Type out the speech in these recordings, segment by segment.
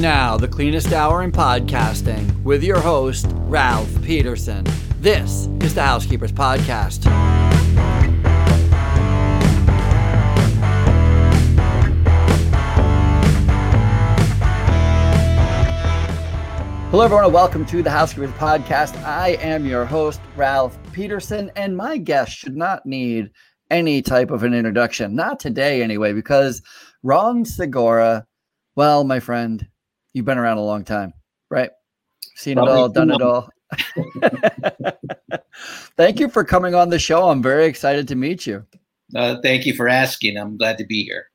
Now, the cleanest hour in podcasting with your host, Ralph Peterson. This is the Housekeepers Podcast. Hello, everyone, and welcome to the Housekeepers Podcast. I am your host, Ralph Peterson, and my guest should not need any type of an introduction. Not today, anyway, because Ron Segura, well, my friend, you've been around a long time, right? Seen Probably it all, done it all. thank you for coming on the show. I'm very excited to meet you. Uh, thank you for asking. I'm glad to be here.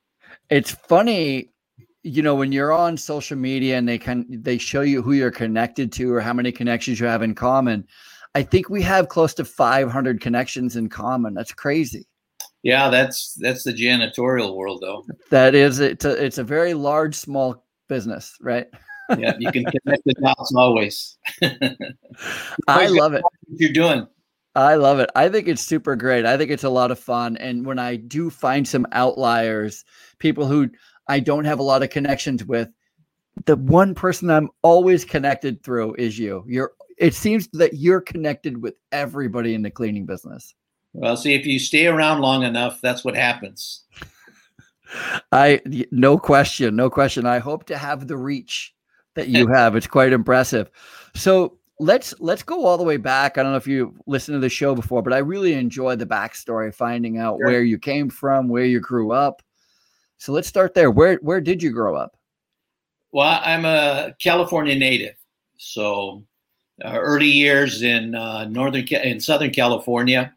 It's funny, you know, when you're on social media and they can they show you who you're connected to or how many connections you have in common. I think we have close to 500 connections in common. That's crazy. Yeah, that's that's the janitorial world, though. That is, it's a it's a very large, small business, right? yeah, you can connect the dots always. I love it. you're doing. I love it. I think it's super great. I think it's a lot of fun. And when I do find some outliers, people who I don't have a lot of connections with, the one person I'm always connected through is you. You're it seems that you're connected with everybody in the cleaning business. Well, see, if you stay around long enough, that's what happens. I no question, no question. I hope to have the reach that you have. It's quite impressive. So let's let's go all the way back. I don't know if you listened to the show before, but I really enjoy the backstory, finding out sure. where you came from, where you grew up. So let's start there. Where where did you grow up? Well, I'm a California native, so uh, early years in uh, northern in Southern California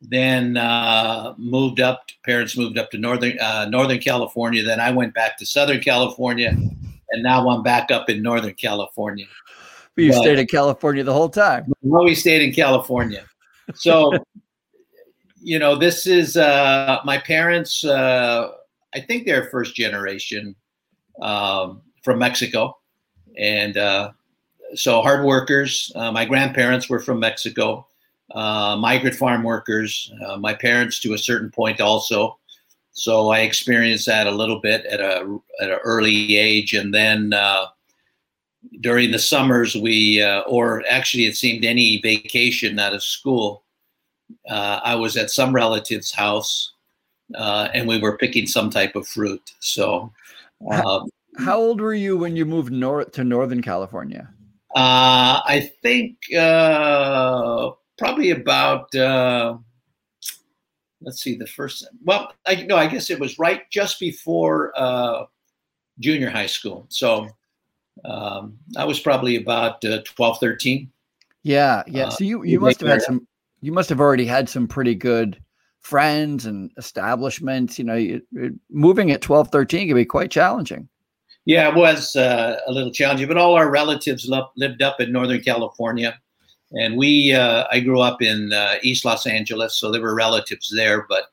then uh, moved up. Parents moved up to northern uh, Northern California. Then I went back to Southern California, and now I'm back up in Northern California. But you but, stayed in California the whole time. We stayed in California. So, you know, this is uh, my parents. Uh, I think they're first generation um, from Mexico, and uh, so hard workers. Uh, my grandparents were from Mexico uh, migrant farm workers, uh, my parents to a certain point also. So I experienced that a little bit at a at an early age, and then uh, during the summers we, uh, or actually it seemed any vacation out of school, uh, I was at some relative's house, uh, and we were picking some type of fruit. So. How, how old were you when you moved north to Northern California? I think probably about uh, let's see the first well i no i guess it was right just before uh, junior high school. So um, i was probably about uh, 12 13 yeah yeah. Uh, so you you must have had some you must have already had some pretty good friends and establishments you know it, it, moving at 12 13 can be quite challenging. Yeah it was uh, a little challenging but all our relatives lo- lived up in northern california and we, uh, I grew up in uh, East Los Angeles, so there were relatives there, but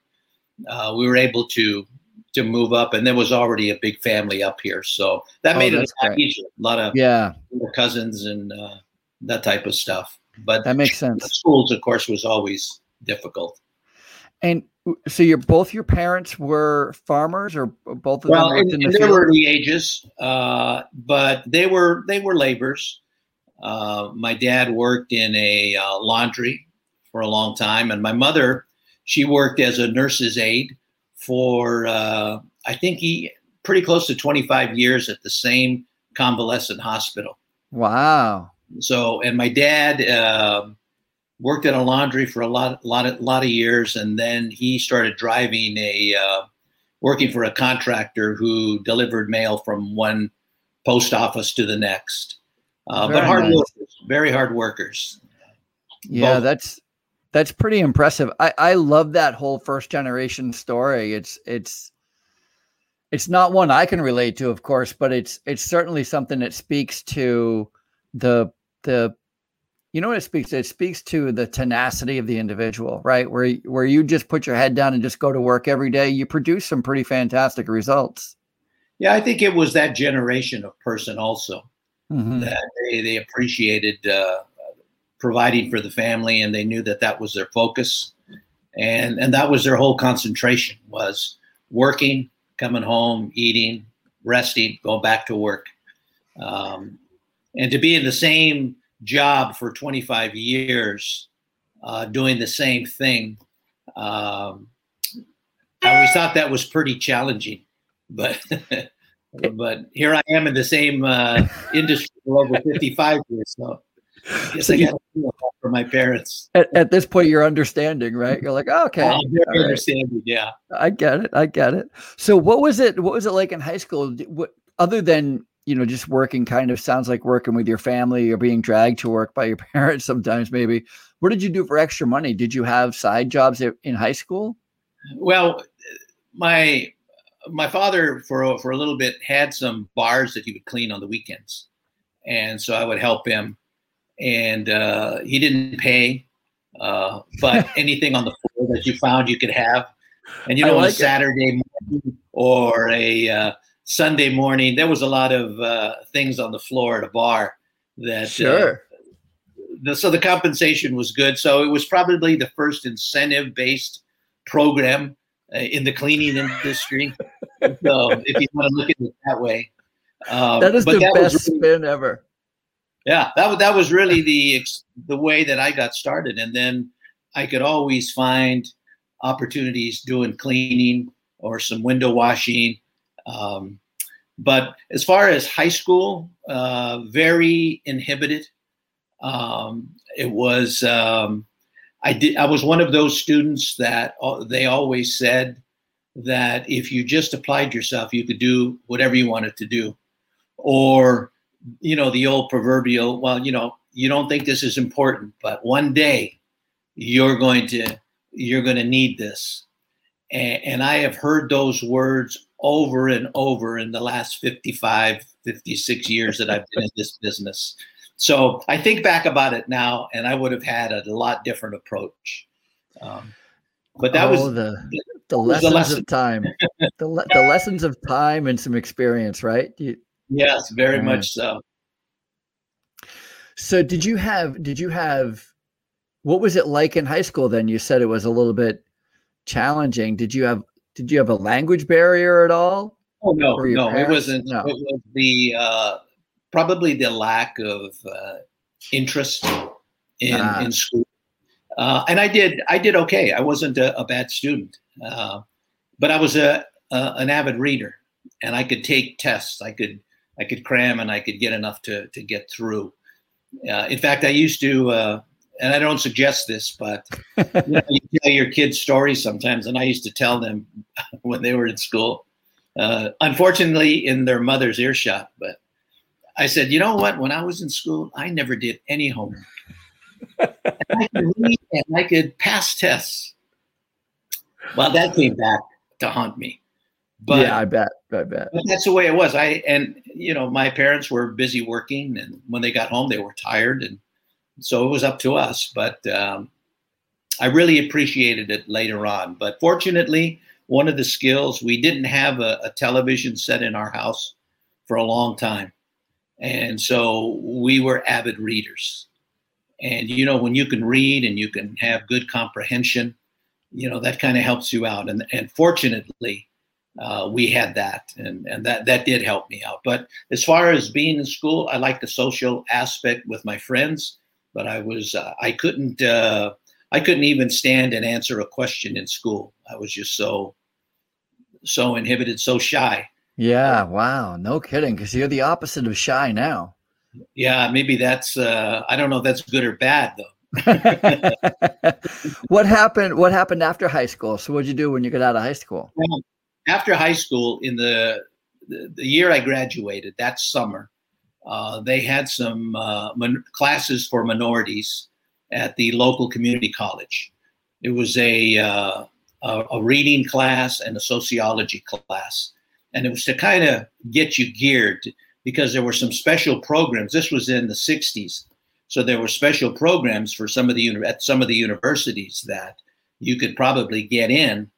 uh, we were able to to move up, and there was already a big family up here, so that oh, made it a lot easier. A lot of yeah cousins and uh, that type of stuff. But that makes sense. Schools, of course, was always difficult. And so, your both your parents were farmers, or both of well, them? Well, in, in, the their early ages, uh, but they were they were laborers. Uh, my dad worked in a uh, laundry for a long time, and my mother, she worked as a nurse's aide for uh, I think he pretty close to 25 years at the same convalescent hospital. Wow. So, and my dad um, worked at a laundry for a lot, lot, of, lot of years, and then he started driving a, uh, working for a contractor who delivered mail from one post office to the next. Uh, but hard nice. workers, very hard workers. Yeah, Both. that's that's pretty impressive. I I love that whole first generation story. It's it's it's not one I can relate to, of course, but it's it's certainly something that speaks to the the you know what it speaks to? It speaks to the tenacity of the individual, right? Where where you just put your head down and just go to work every day, you produce some pretty fantastic results. Yeah, I think it was that generation of person also mm-hmm. that they, they appreciated uh, providing for the family and they knew that that was their focus and and that was their whole concentration was working coming home eating resting going back to work Um, and to be in the same job for 25 years, uh, doing the same thing, um, I always thought that was pretty challenging. But but here I am in the same uh, industry for over 55 years. So I guess I got to for my parents. At, at, this point, you're understanding, right? You're like, oh, okay, I'm very understanding. Yeah, I get it. I get it. So, what was it? What was it like in high school? What other than you know, just working? Kind of sounds like working with your family or being dragged to work by your parents sometimes. Maybe. What did you do for extra money? Did you have side jobs in high school? Well, my my father for for a little bit had some bars that he would clean on the weekends, and so I would help him. And uh, he didn't pay, uh, but anything on the floor that you found you could have. And you know, like on a Saturday morning or a uh, Sunday morning, there was a lot of uh, things on the floor at a bar that. Uh, sure. The, so the compensation was good. So it was probably the first incentive based program in the cleaning industry. so if you want to look at it that way, um, that is the that best really, spin ever. Yeah, that was that was really the the way that I got started, and then I could always find opportunities doing cleaning or some window washing. Um, but as far as high school, uh, very inhibited. Um, it was um, I did. I was one of those students that uh, they always said that if you just applied yourself, you could do whatever you wanted to do, or you know the old proverbial, well, you know, you don't think this is important, but one day you're going to you're going to need this, and, and I have heard those words over and over in the last 55 56 years that I've been in this business. So I think back about it now, and I would have had a lot different approach. Um, but that oh, was the the, lessons lesson. of time, the le- the lessons of time and some experience, right? You, yes, very much so. So did you have did you have what was it like in high school then? You said it was a little bit challenging. Did you have did you have a language barrier at all? Oh no, no, parents? it wasn't. No. It was the uh, probably the lack of uh, interest in ah. in school. Uh, and I did I did okay. I wasn't a, a bad student, uh, but I was a, a, an avid reader, and I could take tests. I could I could cram, and I could get enough to to get through. Uh, in fact, I used to. Uh, and I don't suggest this, but you, know, you, tell your kids stories sometimes, and I used to tell them when they were in school. Uh, unfortunately, in their mother's earshot, but I said, you know what? When I was in school, I never did any homework. I could read and I could pass tests. Well, that came back to haunt me. But yeah, I bet. I bet. But that's the way it was. I and you know, my parents were busy working, and when they got home, they were tired, and so it was up to us. But um, I really appreciated it later on. But fortunately, one of the skills we didn't have a, a television set in our house for a long time. And so we were avid readers. And, you know, when you can read and you can have good comprehension, you know, that kind of helps you out. And, and fortunately, uh, we had that and, and that, that did help me out. But as far as being in school, I like the social aspect with my friends, but I was, uh, I couldn't, uh, I couldn't even stand and answer a question in school. I was just so, so inhibited, so shy. Yeah, wow, no kidding. Because you're the opposite of shy now. Yeah, maybe that's. Uh, I don't know if that's good or bad though. what happened? What happened after high school? So, what'd you do when you got out of high school? Well, after high school, in the the, the year I graduated, that summer, uh, they had some uh, mon- classes for minorities at the local community college. It was a, uh, a, a reading class and a sociology class and it was to kind of get you geared because there were some special programs. This was in the 60s. So there were special programs for some of the at some of the universities that you could probably get in,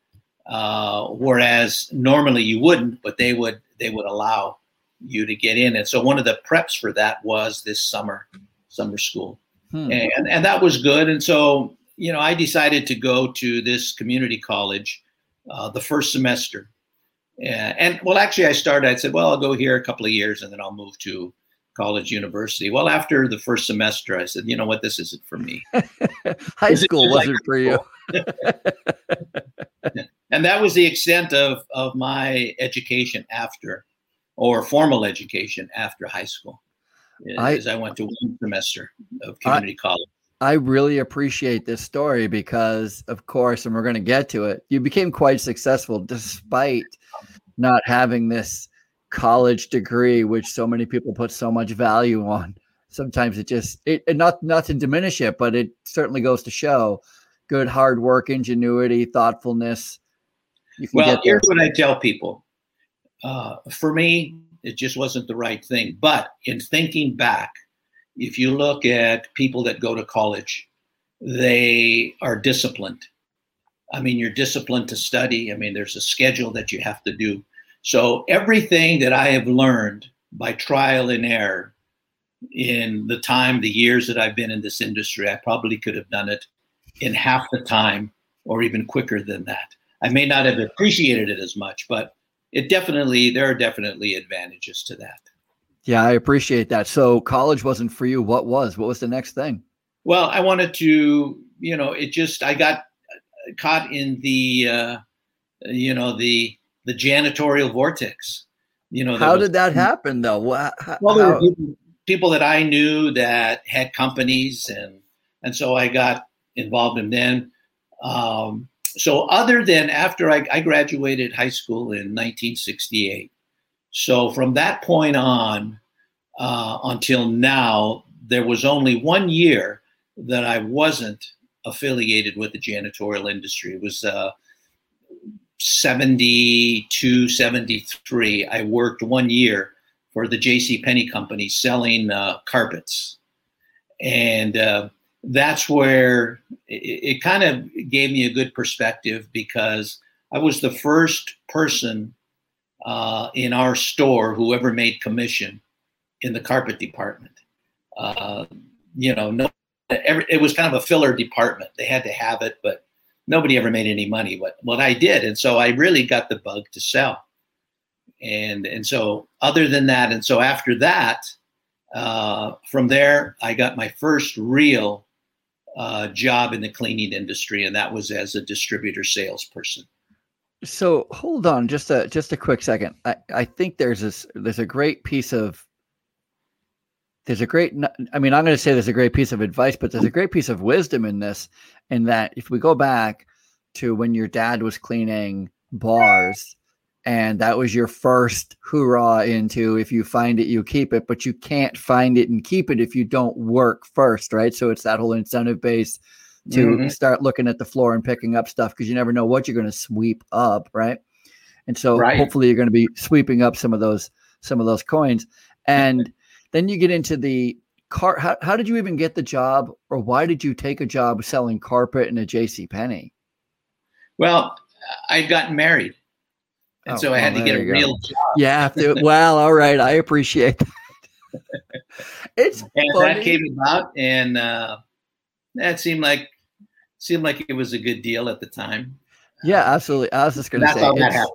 uh, whereas normally you wouldn't, but they would they would allow you to get in. And so one of the preps for that was this summer summer school, hmm. and and that was good. And so you know I decided to go to this community college uh, the first semester, yeah, and well, actually, I started. I said, well, I'll go here a couple of years, and then I'll move to college, university. Well, after the first semester, I said, you know what, this isn't for me. High school wasn't like, for you. and that was the extent of, of my education after, or formal education after high school. As I, I went to one semester of community I, college. I really appreciate this story because, of course, and we're going to get to it, you became quite successful despite not having this college degree, which so many people put so much value on. Sometimes it just, it, not not to diminish it, but it certainly goes to show good hard work, ingenuity, thoughtfulness. well, here's what I tell people. Uh, for me, it just wasn't the right thing. But in thinking back, if you look at people that go to college, they are disciplined. I mean, you're disciplined to study. I mean, there's a schedule that you have to do. So everything that I have learned by trial and error in the time, the years that I've been in this industry, I probably could have done it in half the time or even quicker than that. I may not have appreciated it as much, but it definitely, there are definitely advantages to that. Yeah, I appreciate that. So college wasn't for you. What was? What was the next thing? Well, I wanted to, you know, it just I got caught in the, uh, you know, the the janitorial vortex. You know, how was, did that happen though? How, well, there were people, people that I knew that had companies, and and so I got involved in them. Um, so other than after I, I graduated high school in 1968, so from that point on uh, until now, there was only one year that I wasn't affiliated with the janitorial industry. It was uh, 72, 73. I worked one year for the J.C. Penney company selling uh, carpets. And uh, that's where it, it kind of gave me a good perspective because I was the first person uh, in our store who ever made commission in the carpet department. Uh, you know, no, every, it was kind of a filler department. They had to have it, but nobody ever made any money. But what I did, and so I really got the bug to sell. And and so other than that, and so after that, uh, from there, I got my first real uh, job in the cleaning industry, and that was as a distributor salesperson. So hold on, just a just a quick second. I, I think there's this there's a great piece of there's a great I mean I'm going to say there's a great piece of advice, but there's a great piece of wisdom in this. In that if we go back to when your dad was cleaning bars, and that was your first hoorah into if you find it you keep it, but you can't find it and keep it if you don't work first, right? So it's that whole incentive base to mm-hmm. start looking at the floor and picking up stuff because you never know what you're going to sweep up, right? And so right. hopefully you're going to be sweeping up some of those some of those coins. And then you get into the car how, how did you even get the job or why did you take a job selling carpet in a JC Penney? Well, I'd gotten married. And oh, so I had well, to get a real job. Yeah. well, all right. I appreciate that. it's and funny. that came about and uh, that seemed like seemed like it was a good deal at the time. Yeah, absolutely. I was just going to say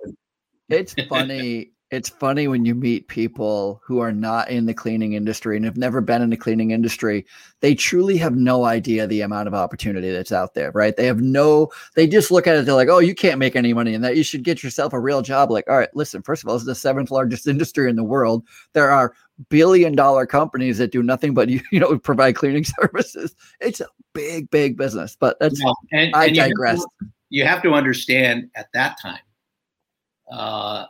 it's, it's funny. It's funny when you meet people who are not in the cleaning industry and have never been in the cleaning industry. They truly have no idea the amount of opportunity that's out there, right? They have no, they just look at it, they're like, oh, you can't make any money in that. You should get yourself a real job. Like, all right, listen, first of all, it's the seventh largest industry in the world. There are billion dollar companies that do nothing but you, you know provide cleaning services. It's a big, big business. But that's and, I and digress. You have, to, you have, to, understand at that time. Uh,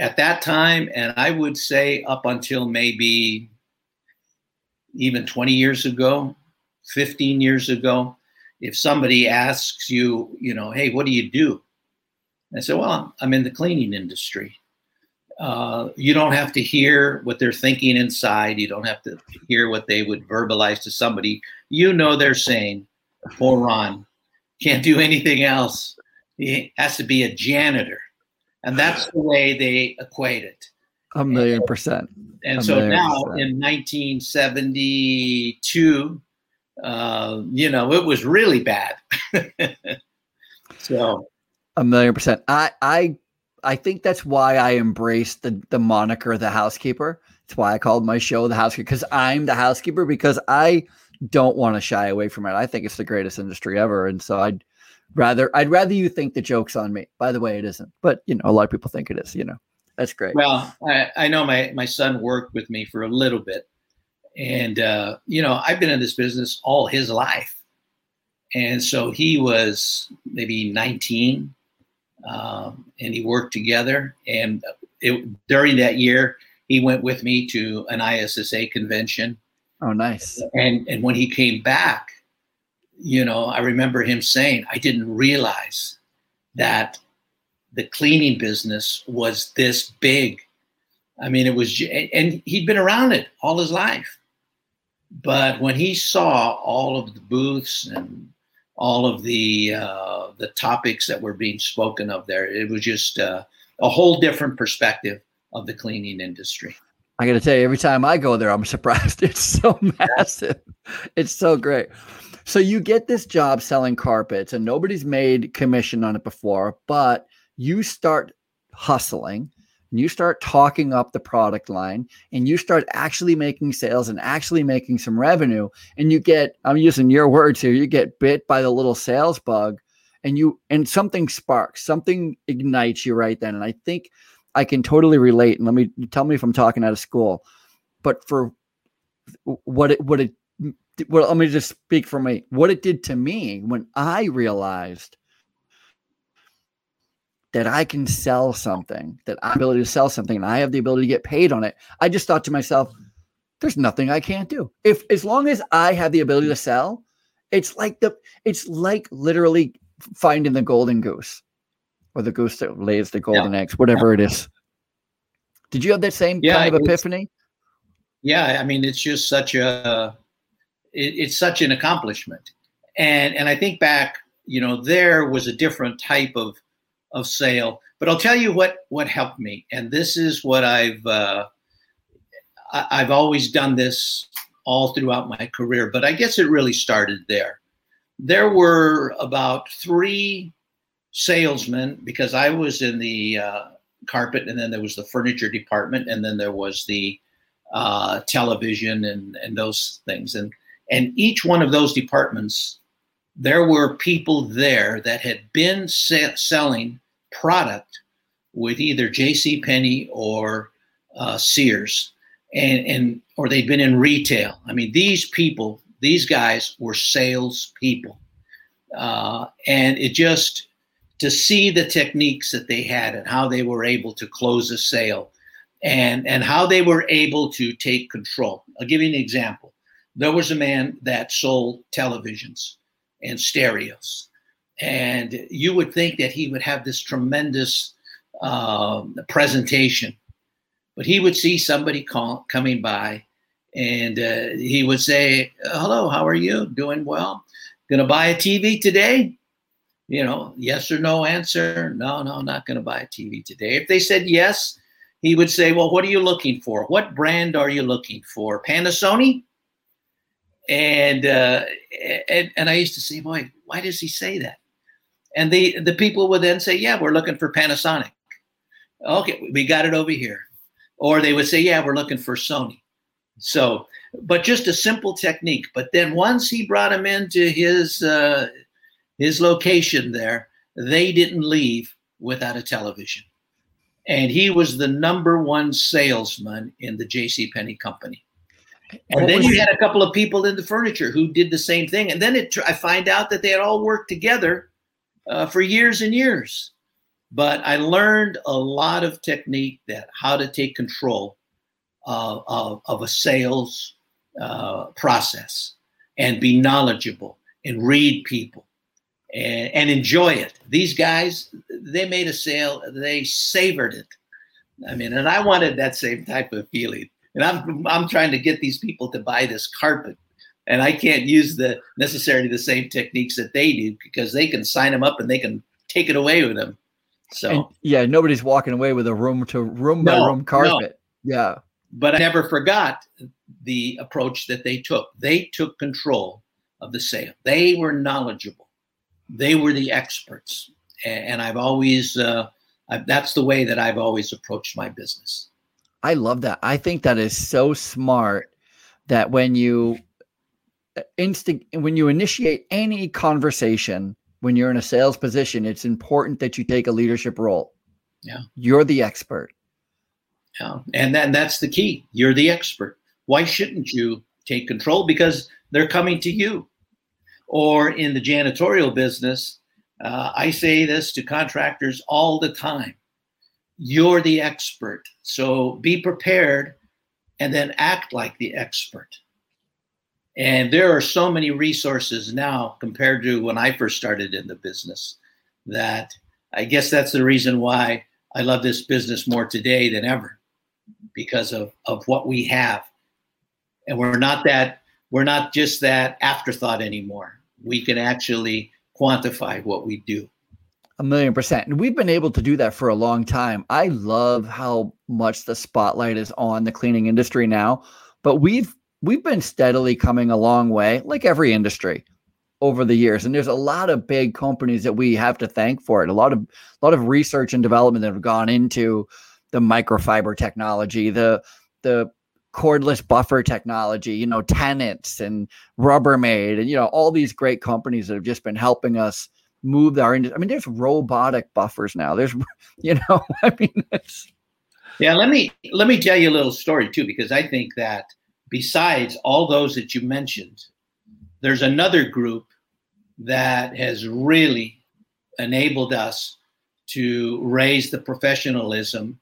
at that time, and I would say up until maybe even 20 years ago, 15 years ago, if somebody asks you, you know, hey, what do you do? I say, well, I'm in the cleaning industry. Uh, you don't have to hear what they're thinking inside. You don't have to hear what they would verbalize to somebody. You know they're saying, poor Ron can't do anything else. He has to be a janitor. And that's the way they equate it. A million percent. And a so now percent. in 1972, uh, you know, it was really bad. so a million percent. I, I I think that's why I embraced the the moniker the housekeeper. It's why I called my show the housekeeper because I'm the housekeeper because I don't want to shy away from it. I think it's the greatest industry ever, and so I'd rather I'd rather you think the joke's on me. By the way, it isn't, but you know a lot of people think it is. You know, that's great. Well, I, I know my my son worked with me for a little bit, and uh, you know I've been in this business all his life, and so he was maybe 19, um, and he worked together. And it, during that year, he went with me to an ISSA convention. Oh, nice! And and when he came back you know, I remember him saying, I didn't realize that the cleaning business was this big. I mean, it was, and he'd been around it all his life. But when he saw all of the booths and all of the uh, the topics that were being spoken of there, it was just uh, a whole different perspective of the cleaning industry. I got to tell you, every time I go there, I'm surprised. It's so massive. It's so great. So you get this job selling carpets and nobody's made commission on it before, but you start hustling and you start talking up the product line and you start actually making sales and actually making some revenue and you get I'm using your words here, you get bit by the little sales bug and you and something sparks, something ignites you right then. And I think I can totally relate and let me tell me if I'm talking out of school. But for what it what it well, let me just speak for me. What it did to me when I realized that I can sell something, that I'm ability to sell something, and I have the ability to get paid on it. I just thought to myself, there's nothing I can't do. If as long as I have the ability to sell, it's like the it's like literally finding the golden goose or the goose that lays the golden yeah. eggs, whatever yeah. it is. Did you have that same yeah, kind of epiphany? Yeah, I mean, it's just such a it, it's such an accomplishment. And and I think back, you know, there was a different type of of sale. But I'll tell you what what helped me, and this is what I've uh, I, I've always done this all throughout my career. But I guess it really started there. There were about three salesmen because I was in the uh, carpet, and then there was the furniture department, and then there was the uh, television and and those things. And and each one of those departments, there were people there that had been selling product with either J.C. Penney or uh, Sears, and, and or they'd been in retail. I mean, these people, these guys were sales people, uh, and it just to see the techniques that they had and how they were able to close a sale, and and how they were able to take control. I'll give you an example there was a man that sold televisions and stereos. And you would think that he would have this tremendous uh, presentation. But he would see somebody call, coming by and uh, he would say, Hello, how are you? Doing well? Gonna buy a TV today? You know, yes or no answer. No, no, not gonna buy a TV today. If they said yes, he would say, Well, what are you looking for? What brand are you looking for? Panasonic? and uh, and and I used to say, boy, why does he say that? And the the people would then say, yeah, we're looking for Panasonic. Okay, we got it over here. Or they would say, yeah, we're looking for Sony. So, but just a simple technique. But then once he brought him into his uh, his location there, they didn't leave without a television. And he was the number one salesman in the J.C. Penney company. And then you had a couple of people in the furniture who did the same thing. And then it, I find out that they had all worked together uh, for years and years. But I learned a lot of technique that how to take control uh, of, of, a sales uh, process and be knowledgeable and read people and, and enjoy it. These guys, they made a sale, they savored it. I mean, and I wanted that same type of feeling and I'm I'm trying to get these people to buy this carpet, and I can't use the necessarily the same techniques that they do because they can sign them up and they can take it away with them. So and, yeah, nobody's walking away with a room to room no, by room carpet. No. Yeah, but I never forgot the approach that they took. They took control of the sale. They were knowledgeable. They were the experts, and, I've always uh, I, that's the way that I've always approached my business. I love that. I think that is so smart that when you uh, instinct when you initiate any conversation when you're in a sales position, it's important that you take a leadership role. Yeah. You're the expert. Yeah. And then that's the key. You're the expert. Why shouldn't you take control? Because they're coming to you. Or in the janitorial business, uh, I say this to contractors all the time you're the expert. So be prepared and then act like the expert. And there are so many resources now compared to when I first started in the business that I guess that's the reason why I love this business more today than ever because of, of what we have. And we're not that, we're not just that afterthought anymore. We can actually quantify what we do. A million percent. And we've been able to do that for a long time. I love how much the spotlight is on the cleaning industry now, but we've we've been steadily coming a long way, like every industry over the years. And there's a lot of big companies that we have to thank for it. A lot of a lot of research and development that have gone into the microfiber technology, the the cordless buffer technology, you know, Tennants and Rubbermaid, and you know, all these great companies that have just been helping us move our industry. I mean, there's robotic buffers now. There's, you know, I mean, it's. Yeah, let me let me tell you a little story too, because I think that besides all those that you mentioned, there's another group that has really enabled us to raise the professionalism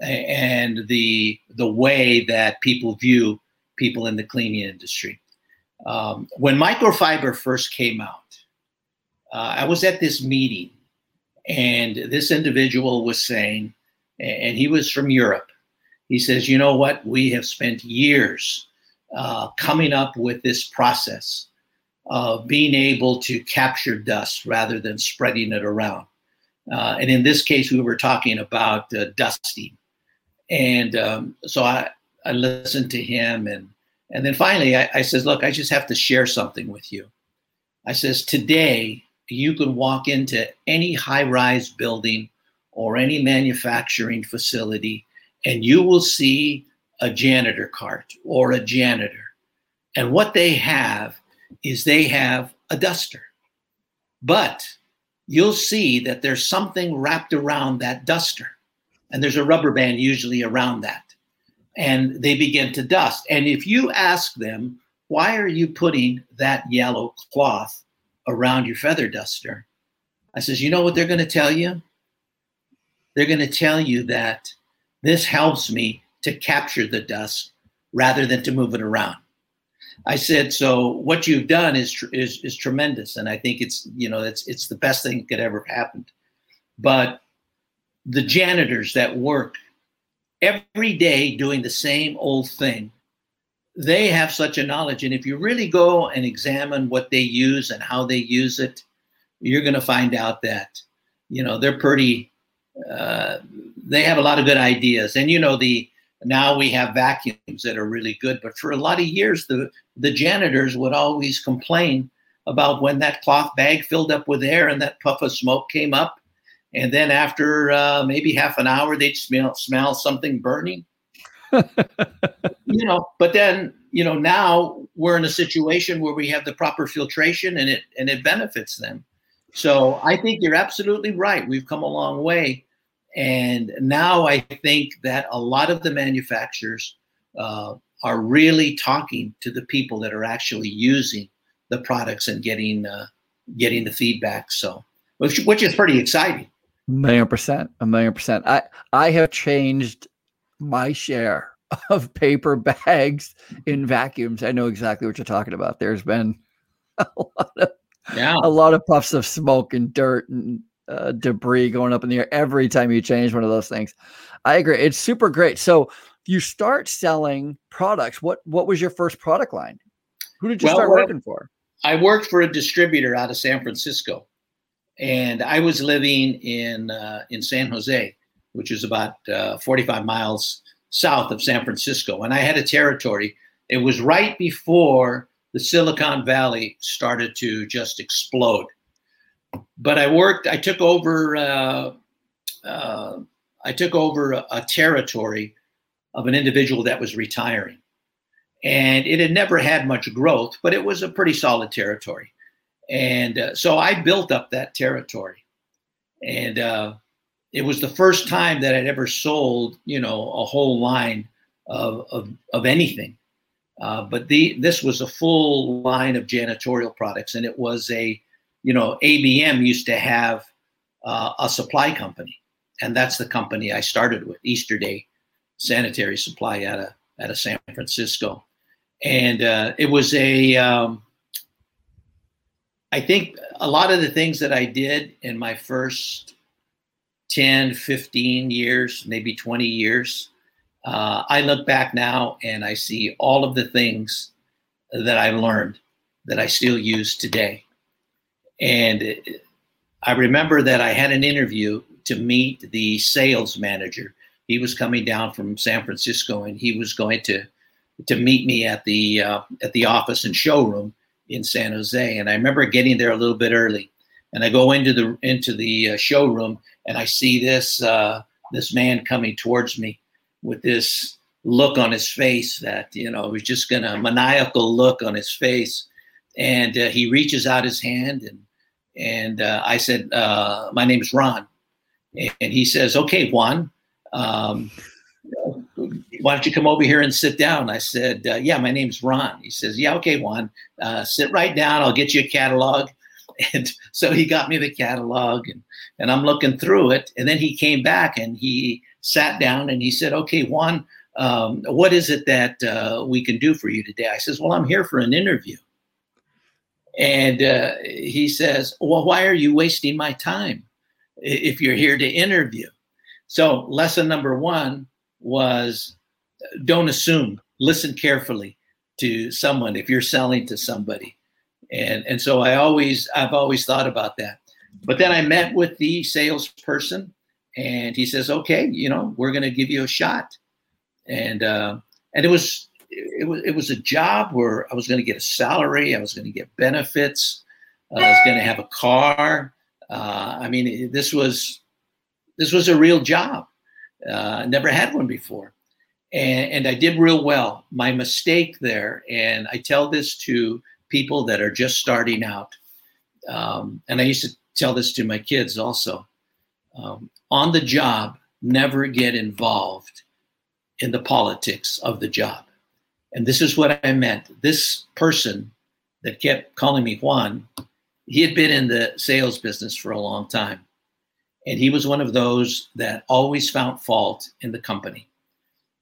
and the the way that people view people in the cleaning industry. Um, when microfiber first came out, uh, I was at this meeting, and this individual was saying, and he was from Europe. He says, "You know what? We have spent years uh, coming up with this process of being able to capture dust rather than spreading it around." Uh, and in this case, we were talking about uh, dusting. And um, so I, I listened to him, and and then finally I, I says, "Look, I just have to share something with you." I says, "Today you can walk into any high rise building or any manufacturing facility and you will see a janitor cart or a janitor. And what they have is they have a duster. But you'll see that there's something wrapped around that duster. And there's a rubber band usually around that. And they begin to dust. And if you ask them, why are you putting that yellow cloth around your feather duster. I says, you know what they're going to tell you? They're going to tell you that this helps me to capture the dust rather than to move it around. I said, so what you've done is, is, is tremendous. And I think it's, you know, it's, it's the best thing that could ever happen. But the janitors that work every day doing the same old thing they have such a knowledge. And if you really go and examine what they use and how they use it, you're going to find out that, you know, they're pretty, uh, they have a lot of good ideas. And, you know, the, now we have vacuums that are really good. But for a lot of years, the, the janitors would always complain about when that cloth bag filled up with air and that puff of smoke came up. And then after uh, maybe half an hour, they'd smell, smell something burning you know, but then, you know, now we're in a situation where we have the proper filtration and it and it benefits them. So I think you're absolutely right. We've come a long way. And now I think that a lot of the manufacturers uh, are really talking to the people that are actually using the products and getting uh, getting the feedback. So, which, which is pretty exciting. A million percent, a million percent. I I have changed my share of paper bags in vacuums. I know exactly what you're talking about. There's been a lot of yeah. a lot of puffs of smoke and dirt and uh, debris going up in the air every time you change one of those things. I agree. It's super great. So you start selling products. What what was your first product line? Who did you well, start working for? I worked for a distributor out of San Francisco, and I was living in uh, in San Jose, which is about uh, 45 miles south of San Francisco. And I had a territory. It was right before the Silicon Valley started to just explode. But I worked, I took over uh, uh, I took over a, a territory of an individual that was retiring. And it had never had much growth, but it was a pretty solid territory. And uh, so I built up that territory. And uh, it was the first time that I'd ever sold, you know, a whole line of, of, of anything. Uh, but the this was a full line of janitorial products, and it was a, you know, ABM used to have uh, a supply company, and that's the company I started with, Easterday Sanitary Supply out of out of San Francisco, and uh, it was a. Um, I think a lot of the things that I did in my first 10, 15 years, maybe 20 years, uh, I look back now and I see all of the things that I learned that I still use today. And I remember that I had an interview to meet the sales manager. He was coming down from San Francisco, and he was going to to meet me at the uh, at the office and showroom in San Jose. And I remember getting there a little bit early, and I go into the into the uh, showroom, and I see this uh, this man coming towards me with this look on his face that you know was just gonna maniacal look on his face, and uh, he reaches out his hand and and uh, I said, uh, My name is Ron. And he says, Okay, Juan, um, why don't you come over here and sit down? I said, uh, Yeah, my name's Ron. He says, Yeah, okay, Juan, uh, sit right down. I'll get you a catalog. And so he got me the catalog and, and I'm looking through it. And then he came back and he sat down and he said, Okay, Juan, um, what is it that uh, we can do for you today? I says, Well, I'm here for an interview. And uh, he says, Well, why are you wasting my time if you're here to interview? So, lesson number one was don't assume, listen carefully to someone if you're selling to somebody. And, and so I always, I've always thought about that. But then I met with the salesperson and he says, okay, you know, we're going to give you a shot. And, uh, and it was it was it was a job where I was going to get a salary, I was going to get benefits, uh, I was going to have a car. Uh, I mean, this was this was a real job. Uh, never had one before, and, and I did real well. My mistake there, and I tell this to people that are just starting out, um, and I used to tell this to my kids also. Um, on the job, never get involved in the politics of the job and this is what I meant. This person that kept calling me Juan, he had been in the sales business for a long time. And he was one of those that always found fault in the company.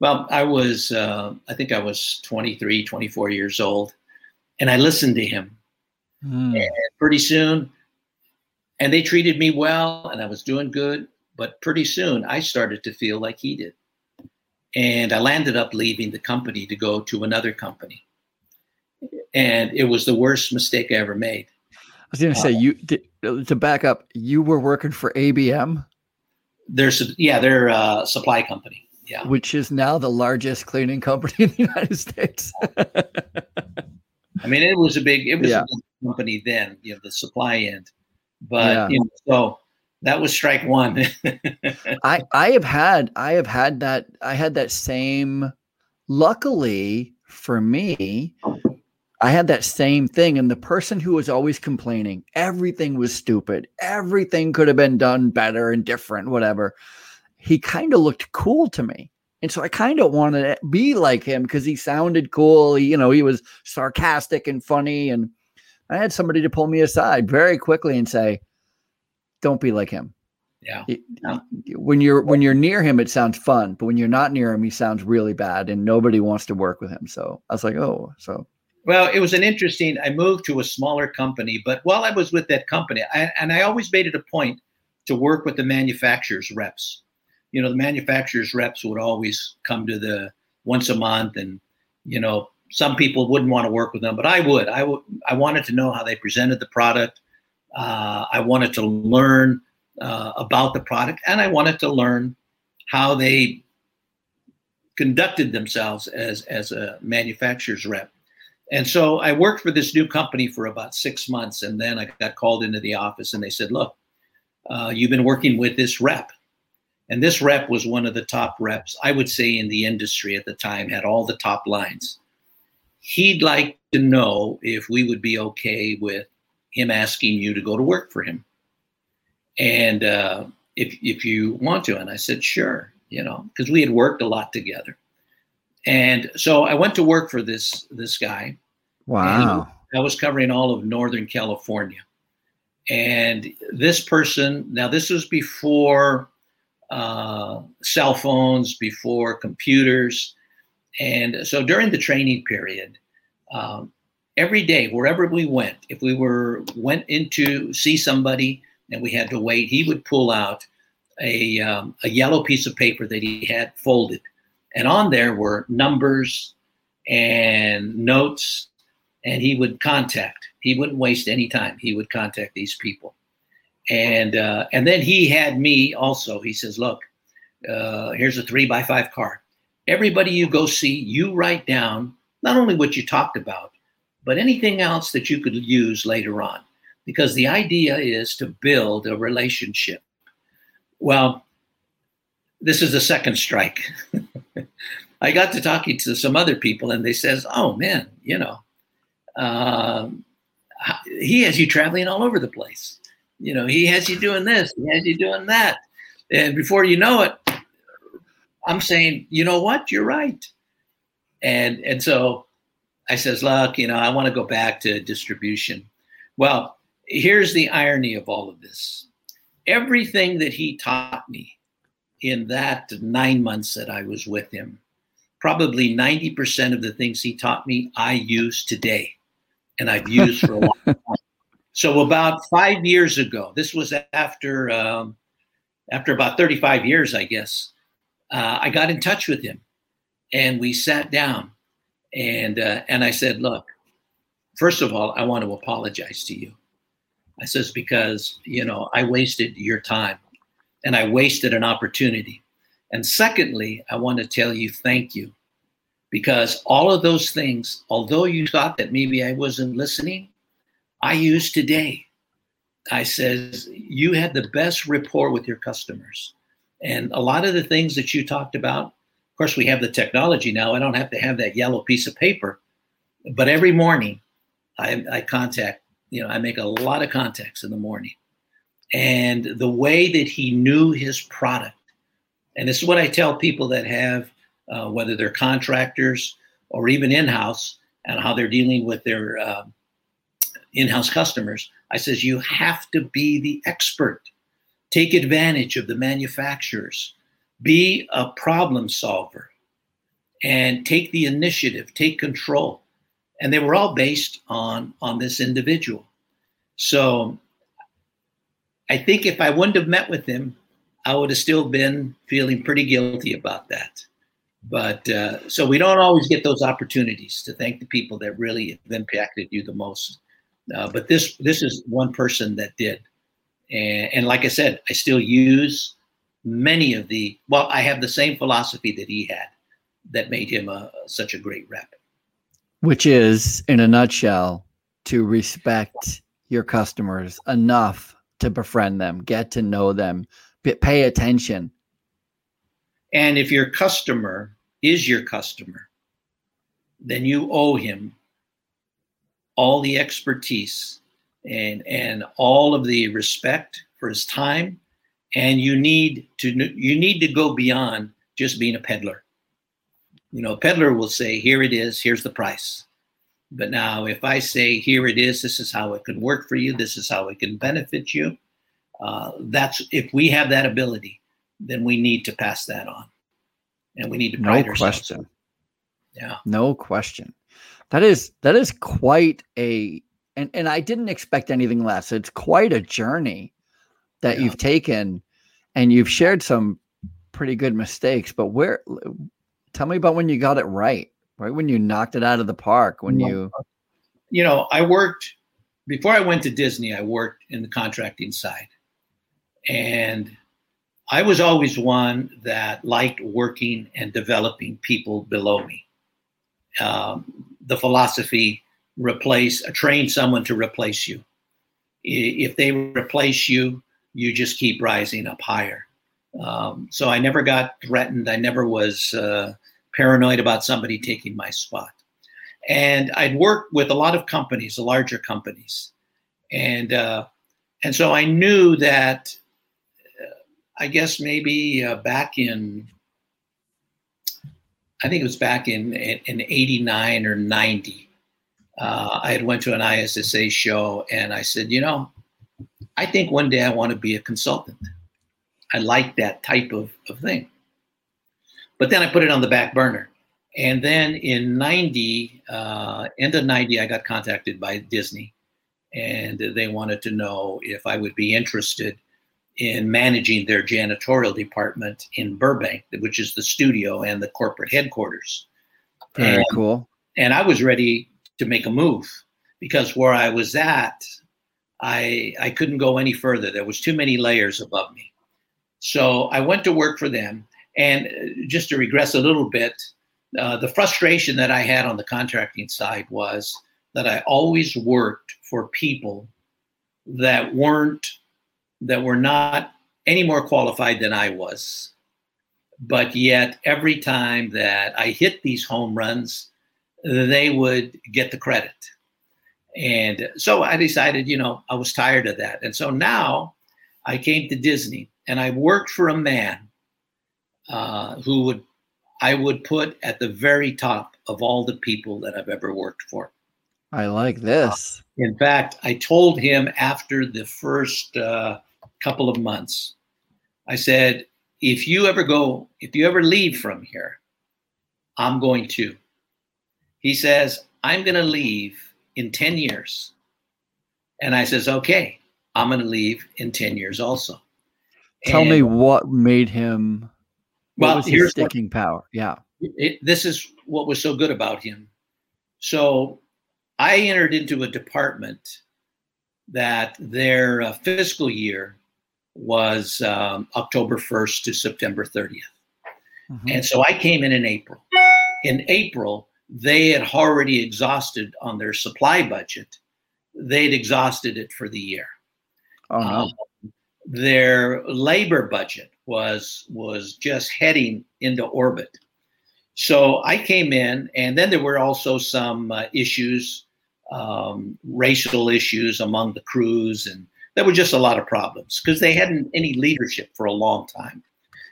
Well, I was, uh, I think I was 23, 24 years old, and I listened to him. Mm. And pretty soon, and they treated me well, and I was doing good. But pretty soon, I started to feel like he did and I landed up leaving the company to go to another company. And it was the worst mistake I ever made. I was going to say, uh, you to, Uh, to back up, you were working for ABM. There's yeah, they're a uh, supply company. Yeah, which is now the largest cleaning company in the United States. I mean, it was a big it was yeah. a big company then, you know, the supply end. But yeah. you know, so that was strike one. I I have had I have had that I had that same luckily for me I had that same thing and the person who was always complaining everything was stupid everything could have been done better and different whatever he kind of looked cool to me and so I kind of wanted to be like him because he sounded cool he, you know he was sarcastic and funny and I had somebody to pull me aside very quickly and say don't be like him. Yeah. When you're when you're near him, it sounds fun, but when you're not near him, he sounds really bad, and nobody wants to work with him. So I was like, oh, so. Well, it was an interesting. I moved to a smaller company, but while I was with that company, I, and I always made it a point to work with the manufacturers reps. You know, the manufacturers reps would always come to the once a month, and you know, some people wouldn't want to work with them, but I would. I would. I wanted to know how they presented the product uh, I wanted to learn uh, about the product and I wanted to learn how they conducted themselves as, as a manufacturer's rep. And so I worked for this new company for about six months. And then I got called into the office and they said, Look, uh, you've been working with this rep. And this rep was one of the top reps, I would say, in the industry at the time, had all the top lines. He'd like to know if we would be okay with him asking you to go to work for him. And uh, if, if you want to. And I said, sure, you know, because we had worked a lot together. And so I went to work for this this guy. Wow. I was covering all of Northern California. And this person, now this was before uh, cell phones, before computers. And so during the training period, um, every day, wherever we went, if we were went in to see somebody and we had to wait, he would pull out a, um, a yellow piece of paper that he had folded. And on there were numbers and notes, and he would contact. He wouldn't waste any time. He would contact these people. And, uh, and then he had me also. He says, Look, uh, here's a three by five card. Everybody you go see, you write down not only what you talked about, but anything else that you could use later on. Because the idea is to build a relationship well, this is the second strike. I got to talking to some other people, and they says, "Oh man, you know, uh, he has you traveling all over the place. You know, he has you doing this, he has you doing that, and before you know it, I'm saying, you know what, you're right." And and so I says, "Look, you know, I want to go back to distribution." Well, here's the irony of all of this everything that he taught me in that nine months that I was with him, probably 90% of the things he taught me, I use today and I've used for a long time. So about five years ago, this was after um, after about 35 years, I guess, uh, I got in touch with him and we sat down and uh, and I said, look, first of all, I want to apologize to you. I says, because, you know, I wasted your time and I wasted an opportunity. And secondly, I want to tell you thank you because all of those things, although you thought that maybe I wasn't listening, I use today. I says, you had the best rapport with your customers. And a lot of the things that you talked about, of course, we have the technology now. I don't have to have that yellow piece of paper. But every morning, I, I contact you know, I make a lot of contacts in the morning. And the way that he knew his product, and this is what I tell people that have, uh, whether they're contractors or even in house, and how they're dealing with their uh, in house customers. I says, you have to be the expert. Take advantage of the manufacturers. Be a problem solver and take the initiative, take control and they were all based on on this individual. So I think if I wouldn't have met with him, I would have still been feeling pretty guilty about that. But uh, so we don't always get those opportunities to thank the people that really have impacted you the most. Uh, but this this is one person that did, and, and like I said, I still use many of the. Well, I have the same philosophy that he had, that made him a, such a great rep which is in a nutshell to respect your customers enough to befriend them, get to know them, pay attention. And if your customer is your customer, then you owe him all the expertise and and all of the respect for his time and you need to you need to go beyond just being a peddler you know, a peddler will say, here it is, here's the price. But now, if I say, here it is, this is how it can work for you, this is how it can benefit you, uh, that's if we have that ability, then we need to pass that on. And we need to pride no ourselves. question. Yeah. No question. That is that is quite a and, and I didn't expect anything less. It's quite a journey that yeah. you've taken and you've shared some pretty good mistakes, but where Tell me about when you got it right, right? When you knocked it out of the park, when you. You know, I worked, before I went to Disney, I worked in the contracting side. And I was always one that liked working and developing people below me. Um, the philosophy replace, train someone to replace you. If they replace you, you just keep rising up higher. Um, so I never got threatened. I never was uh, paranoid about somebody taking my spot. And I'd worked with a lot of companies, the larger companies, and uh, and so I knew that. Uh, I guess maybe uh, back in, I think it was back in in '89 or '90. Uh, I had went to an ISSA show, and I said, you know, I think one day I want to be a consultant. I like that type of, of thing. But then I put it on the back burner. And then in 90, uh, end of 90, I got contacted by Disney and they wanted to know if I would be interested in managing their janitorial department in Burbank, which is the studio and the corporate headquarters. Very and, cool. And I was ready to make a move because where I was at, I I couldn't go any further. There was too many layers above me. So I went to work for them. And uh, just to regress a little bit, uh, the frustration that I had on the contracting side was that I always worked for people that weren't that were not any more qualified than I was. But yet every time that I hit these home runs, they would get the credit. And so I decided, you know, I was tired of that. And so now I came to Disney and I worked for a man uh, who would I would put at the very top of all the people that I've ever worked for. I like this. Uh, in fact, I told him after the first uh, couple of months, I said, if you ever go, if you ever leave from here, I'm going to. He says, I'm going to leave in 10 years. And I says, okay, I'm going to leave in 10 years also. Tell and, me what made him, well, here's sticking what, power. Yeah. It, this is what was so good about him. So I entered into a department that their uh, fiscal year was um, October 1st to September 30th. Mm-hmm. And so I came in in April. In April, they had already exhausted on their supply budget. They'd exhausted it for the year. Oh, no. Um, their labor budget was was just heading into orbit. So I came in, and then there were also some uh, issues, um, racial issues among the crews, and there were just a lot of problems because they hadn't any leadership for a long time.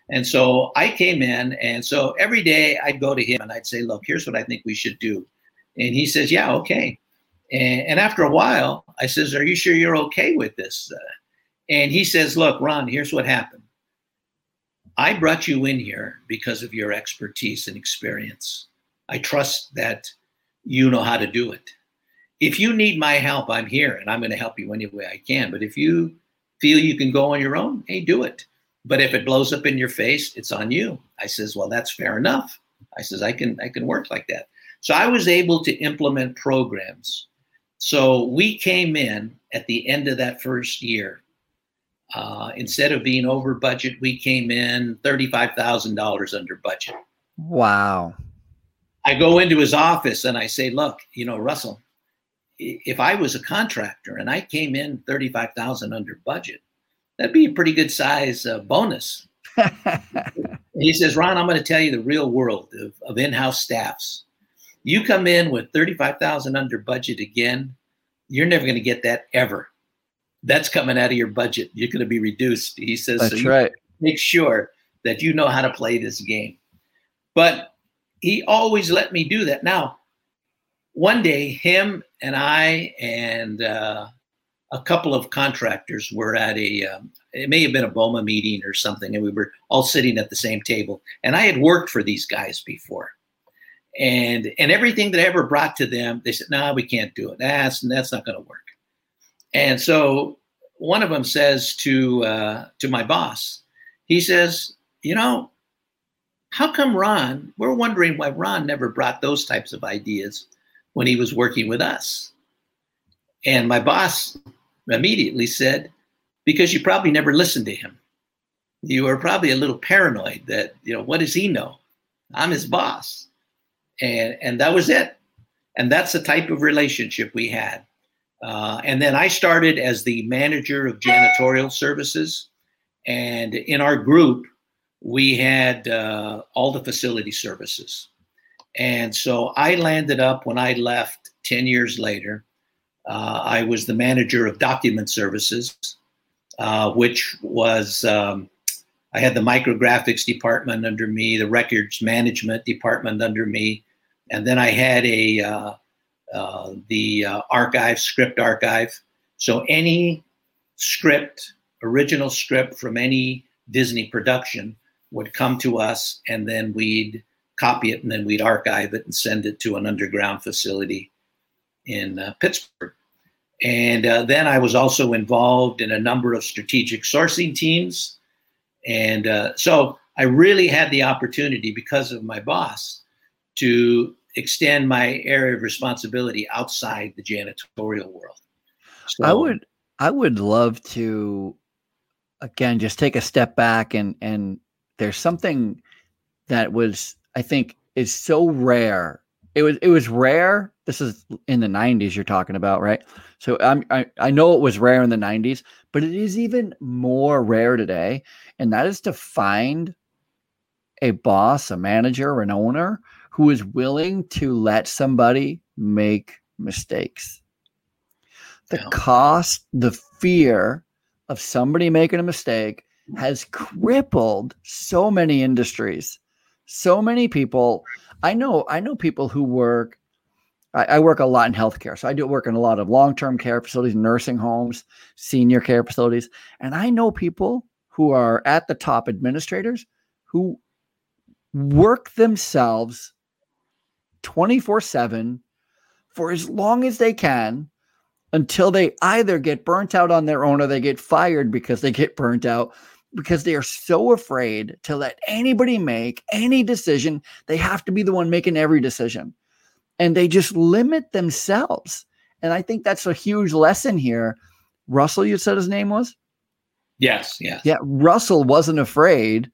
And so I came in, and so every day I'd go to him and I'd say, "Look, here's what I think we should do," and he says, "Yeah, okay." And, and after a while, I says, "Are you sure you're okay with this?" Uh, and he says, Look, Ron, here's what happened. I brought you in here because of your expertise and experience. I trust that you know how to do it. If you need my help, I'm here and I'm going to help you any way I can. But if you feel you can go on your own, hey, do it. But if it blows up in your face, it's on you. I says, well, that's fair enough. I says, I can I can work like that. So I was able to implement programs. So we came in at the end of that first year uh, instead of being over budget, we came in $35,000 under budget. Wow. I go into his office and I say, look, you know, Russell, if I was a contractor and I came in 35,000 under budget, that'd be a pretty good size uh, bonus. he says, Ron, I'm going to tell you the real world of, of in-house staffs. You come in with 35,000 under budget again, you're never going to get that ever that's coming out of your budget. You're going to be reduced. He says, that's so right. Make sure that you know how to play this game. But he always let me do that. Now, one day, him and I and uh, a couple of contractors were at a, um, it may have been a BOMA meeting or something, and we were all sitting at the same table. And I had worked for these guys before. And and everything that I ever brought to them, they said, "No, nah, we can't do it. That's that's not going to work." And so one of them says to uh, to my boss, he says, "You know, how come Ron? We're wondering why Ron never brought those types of ideas when he was working with us." And my boss immediately said, "Because you probably never listened to him. You were probably a little paranoid that you know what does he know? I'm his boss." And and that was it. And that's the type of relationship we had. Uh, and then I started as the manager of janitorial services. And in our group, we had uh, all the facility services. And so I landed up when I left 10 years later. Uh, I was the manager of document services, uh, which was, um, I had the micrographics department under me, the records management department under me, and then I had a uh, the uh, archive, script archive. So any script, original script from any Disney production would come to us, and then we'd copy it, and then we'd archive it and send it to an underground facility in uh, Pittsburgh. And uh, then I was also involved in a number of strategic sourcing teams. And uh, so I really had the opportunity because of my boss to extend my area of responsibility outside the janitorial world. So, I would I would love to again just take a step back and and there's something that was I think is so rare. It was it was rare. This is in the 90s you're talking about, right? So I'm, I I know it was rare in the 90s, but it is even more rare today, and that is to find a boss, a manager, an owner who is willing to let somebody make mistakes. The yeah. cost, the fear of somebody making a mistake has crippled so many industries. So many people. I know, I know people who work. I, I work a lot in healthcare. So I do work in a lot of long-term care facilities, nursing homes, senior care facilities. And I know people who are at the top administrators who work themselves 24 7 for as long as they can until they either get burnt out on their own or they get fired because they get burnt out because they are so afraid to let anybody make any decision. They have to be the one making every decision. And they just limit themselves. And I think that's a huge lesson here. Russell, you said his name was? Yes, yes. Yeah, Russell wasn't afraid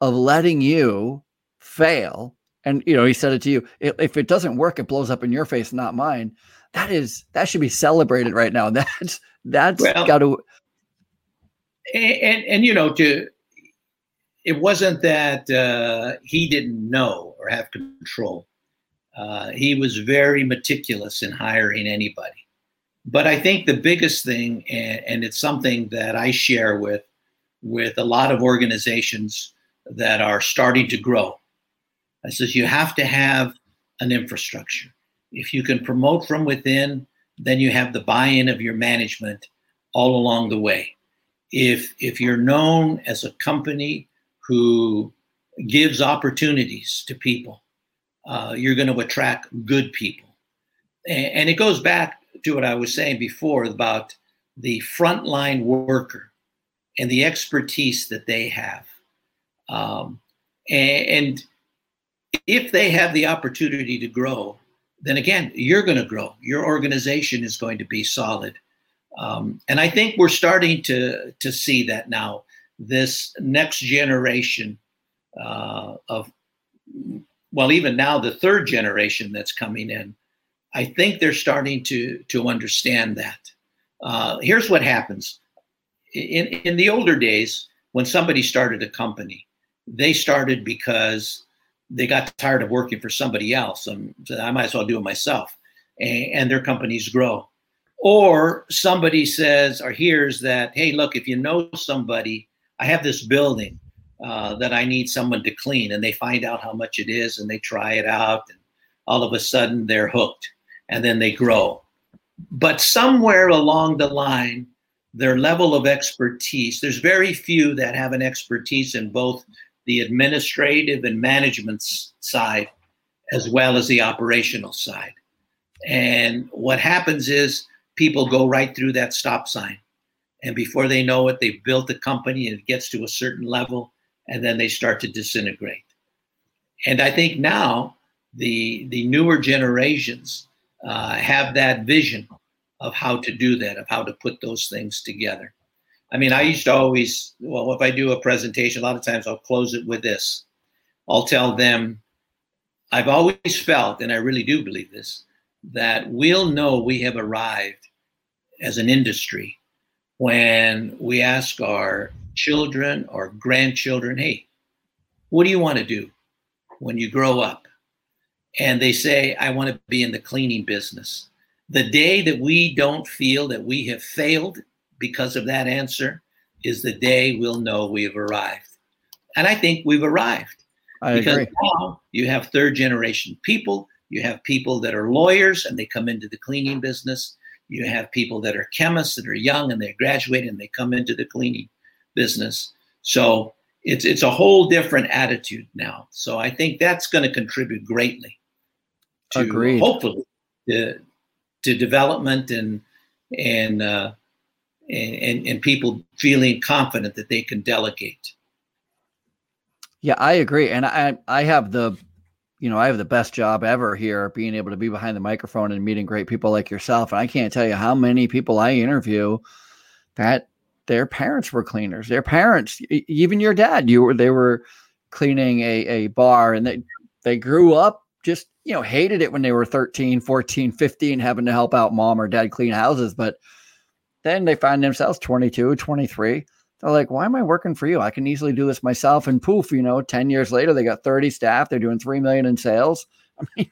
of letting you fail and you know he said it to you if it doesn't work it blows up in your face not mine. That is that should be celebrated right now. That's that's well, got to and, and you know to it wasn't that uh, he didn't know or have control. Uh, he was very meticulous in hiring anybody. But i think the biggest thing and, and it's something that i share with with a lot of organizations that are starting to grow I says you have to have an infrastructure. If you can promote from within, then you have the buy-in of your management all along the way. If if you're known as a company who gives opportunities to people, uh, you're going to attract good people. And, and it goes back to what I was saying before about the frontline worker and the expertise that they have. Um, and, and if they have the opportunity to grow, then again, you're going to grow. Your organization is going to be solid. Um, and I think we're starting to, to see that now. This next generation uh, of, well, even now the third generation that's coming in, I think they're starting to, to understand that. Uh, here's what happens in, in the older days, when somebody started a company, they started because they got tired of working for somebody else and said, I might as well do it myself. And, and their companies grow. Or somebody says or hears that, hey, look, if you know somebody, I have this building uh, that I need someone to clean, and they find out how much it is and they try it out, and all of a sudden they're hooked and then they grow. But somewhere along the line, their level of expertise, there's very few that have an expertise in both the administrative and management side as well as the operational side. And what happens is people go right through that stop sign. And before they know it, they've built a company and it gets to a certain level and then they start to disintegrate. And I think now the, the newer generations uh, have that vision of how to do that, of how to put those things together. I mean, I used to always, well, if I do a presentation, a lot of times I'll close it with this. I'll tell them, I've always felt, and I really do believe this, that we'll know we have arrived as an industry when we ask our children or grandchildren, hey, what do you want to do when you grow up? And they say, I want to be in the cleaning business. The day that we don't feel that we have failed because of that answer is the day we'll know we've arrived. And I think we've arrived. I because agree. now you have third generation people, you have people that are lawyers and they come into the cleaning business. You have people that are chemists that are young and they graduate and they come into the cleaning business. So it's it's a whole different attitude now. So I think that's going to contribute greatly to Agreed. hopefully to, to development and and, uh, and and people feeling confident that they can delegate. Yeah, I agree, and I I have the, you know, I have the best job ever here, being able to be behind the microphone and meeting great people like yourself. And I can't tell you how many people I interview that their parents were cleaners. Their parents, even your dad, you were they were cleaning a a bar, and they they grew up just you know hated it when they were 13 14 15 having to help out mom or dad clean houses but then they find themselves 22 23 they're like, why am I working for you? I can easily do this myself. And poof, you know, 10 years later, they got 30 staff. They're doing 3 million in sales. I mean,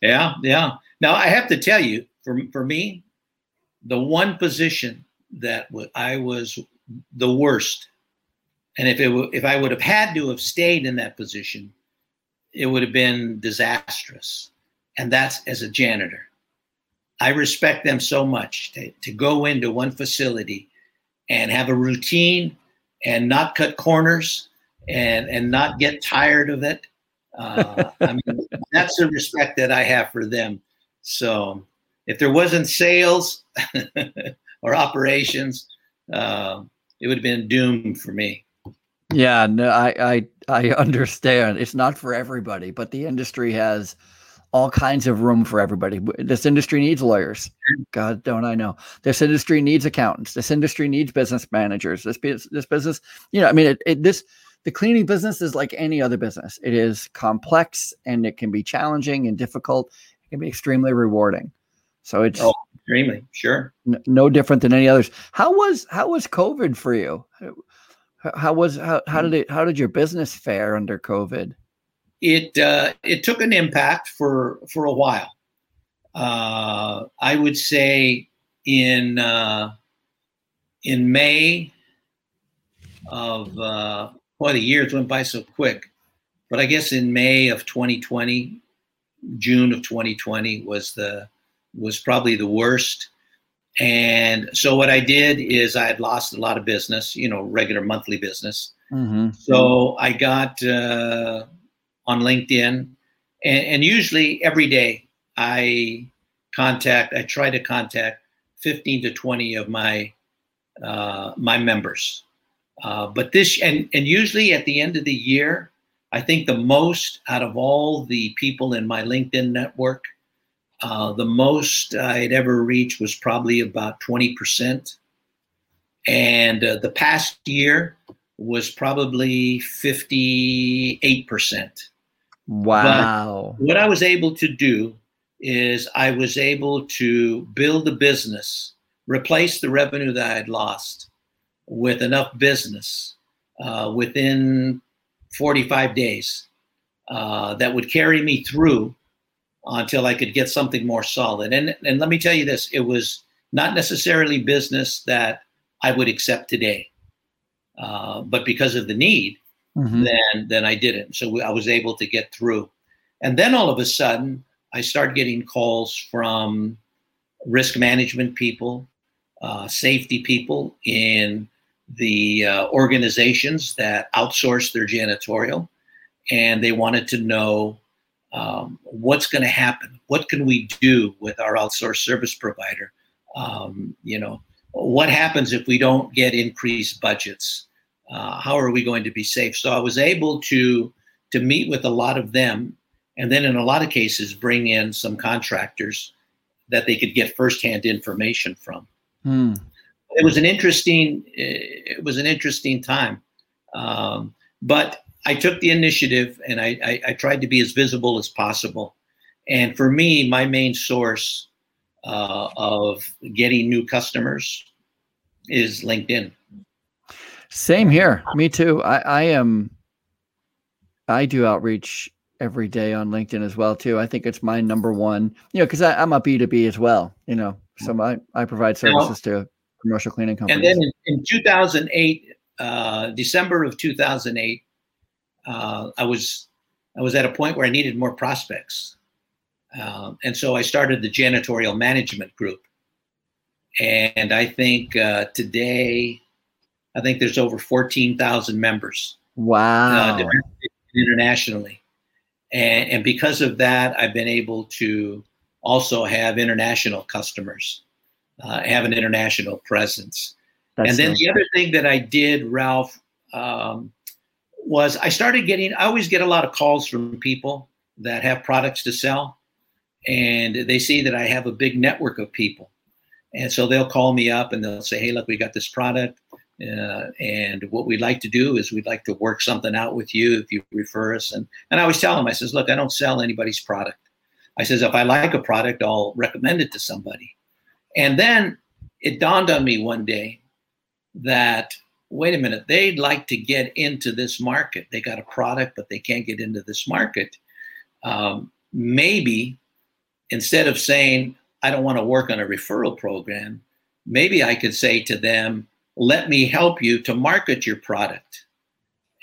Yeah, yeah. Now I have to tell you, for for me, the one position that I was the worst, and if it w- if I would have had to have stayed in that position, it would have been disastrous, and that's as a janitor. I respect them so much to, to go into one facility and have a routine and not cut corners and and not get tired of it. Uh, I mean, that's the respect that I have for them. So if there wasn't sales or operations, uh, it would have been doomed for me. yeah, no, I, I, I understand. It's not for everybody, but the industry has all kinds of room for everybody. This industry needs lawyers. God, don't I know? This industry needs accountants. This industry needs business managers. This this business, you know, I mean, it, it this the cleaning business is like any other business. It is complex and it can be challenging and difficult. It can be extremely rewarding. So it's Oh. Extremely, sure. n- no different than any others. How was how was COVID for you? How, how was how, how mm. did it how did your business fare under COVID? It uh, it took an impact for for a while. Uh, I would say in uh, in May of uh, boy, the years went by so quick. But I guess in May of 2020, June of 2020 was the was probably the worst. And so what I did is I had lost a lot of business, you know, regular monthly business. Mm-hmm. So I got uh, on LinkedIn, and, and usually every day I contact, I try to contact 15 to 20 of my uh, my members. Uh, but this, and and usually at the end of the year, I think the most out of all the people in my LinkedIn network, uh, the most I'd ever reached was probably about 20%. And uh, the past year was probably 58%. Wow. What I was able to do is I was able to build a business, replace the revenue that I had lost with enough business uh, within 45 days uh, that would carry me through until I could get something more solid. And, and let me tell you this it was not necessarily business that I would accept today. Uh, but because of the need, Mhm. then then I did it. So I was able to get through. And then all of a sudden, I started getting calls from risk management people, uh, safety people in the uh, organizations that outsource their janitorial, and they wanted to know um, what's going to happen. What can we do with our outsourced service provider? Um, you know, what happens if we don't get increased budgets? Uh, how are we going to be safe? So I was able to to meet with a lot of them, and then in a lot of cases bring in some contractors that they could get firsthand information from. Hmm. It was an interesting it was an interesting time, um, but I took the initiative and I, I, I tried to be as visible as possible. And for me, my main source uh, of getting new customers is LinkedIn. Same here. Me too. I, I am. I do outreach every day on LinkedIn as well too. I think it's my number one. You know, because I'm a B two B as well. You know, so I I provide services to commercial cleaning companies. And then in, in 2008, uh, December of 2008, uh, I was I was at a point where I needed more prospects, um, and so I started the janitorial management group. And I think uh, today, I think there's over 14,000 members. Uh, wow! internationally, and, and because of that, I've been able to also have international customers, uh, have an international presence. That's and then nice. the other thing that I did, Ralph, um, was I started getting, I always get a lot of calls from people that have products to sell. And they see that I have a big network of people. And so they'll call me up and they'll say, hey, look, we got this product. Uh, and what we'd like to do is we'd like to work something out with you if you refer us. And, and I always tell them, I says, look, I don't sell anybody's product. I says, if I like a product, I'll recommend it to somebody. And then it dawned on me one day that wait a minute, they'd like to get into this market. They got a product, but they can't get into this market. Um, maybe instead of saying, I don't want to work on a referral program, maybe I could say to them, let me help you to market your product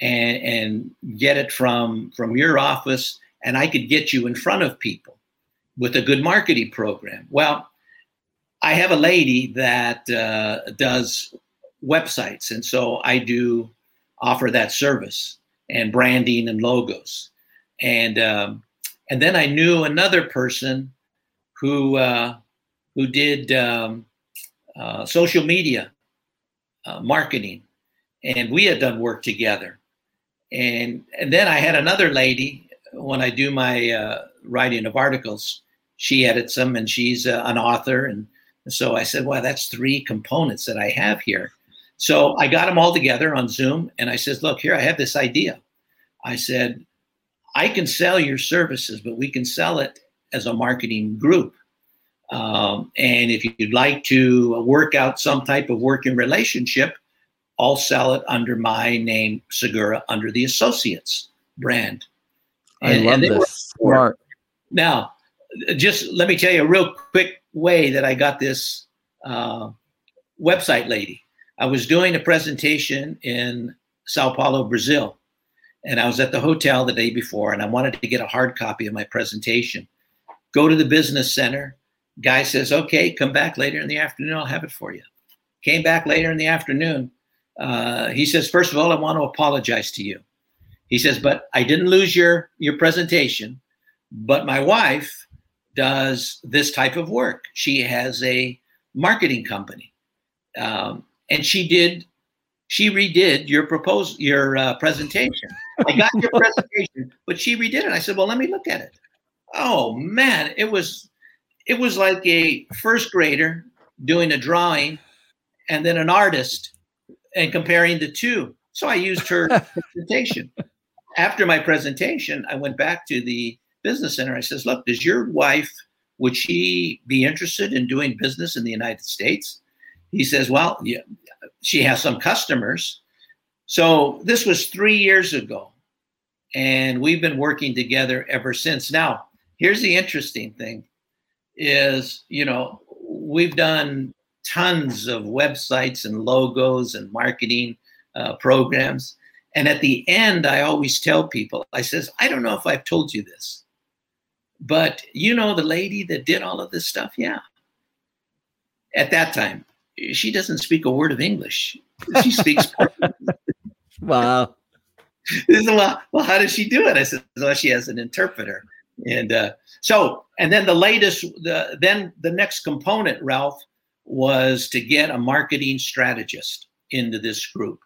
and, and get it from, from your office, and I could get you in front of people with a good marketing program. Well, I have a lady that uh, does websites. And so I do offer that service and branding and logos. And um, and then I knew another person who uh, who did um, uh, social media uh, marketing, and we had done work together. And and then I had another lady when I do my uh, writing of articles. She edits them, and she's uh, an author. And so I said, "Well, that's three components that I have here." So I got them all together on Zoom and I said, look, here, I have this idea. I said, I can sell your services, but we can sell it as a marketing group. Um, and if you'd like to work out some type of working relationship, I'll sell it under my name, Segura, under the Associates brand. And, I love this. Smart. Now, just let me tell you a real quick way that I got this uh, website lady. I was doing a presentation in Sao Paulo, Brazil, and I was at the hotel the day before, and I wanted to get a hard copy of my presentation. Go to the business center. Guy says, "Okay, come back later in the afternoon. I'll have it for you." Came back later in the afternoon. Uh, he says, first of all, I want to apologize to you." He says, "But I didn't lose your your presentation, but my wife does this type of work. She has a marketing company." Um, and she did she redid your proposal your uh, presentation i got your presentation but she redid it i said well let me look at it oh man it was it was like a first grader doing a drawing and then an artist and comparing the two so i used her presentation after my presentation i went back to the business center i says look does your wife would she be interested in doing business in the united states he says, Well, yeah, she has some customers. So this was three years ago. And we've been working together ever since. Now, here's the interesting thing is, you know, we've done tons of websites and logos and marketing uh, programs. And at the end, I always tell people, I says, I don't know if I've told you this, but you know the lady that did all of this stuff? Yeah. At that time, she doesn't speak a word of English. She speaks. wow. This is, well, well, how does she do it? I said, well, she has an interpreter. And uh, so, and then the latest, the then the next component, Ralph, was to get a marketing strategist into this group,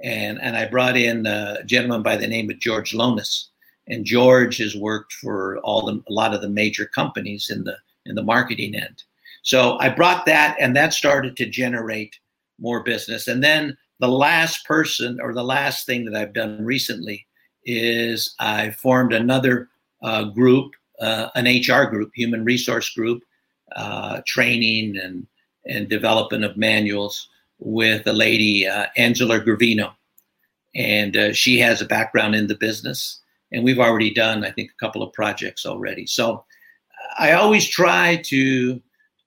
and and I brought in a gentleman by the name of George Lonis, and George has worked for all the a lot of the major companies in the in the marketing end. So I brought that, and that started to generate more business. And then the last person or the last thing that I've done recently is I formed another uh, group, uh, an HR group, human resource group, uh, training and and development of manuals with a lady, uh, Angela Gravino, and uh, she has a background in the business. And we've already done, I think, a couple of projects already. So I always try to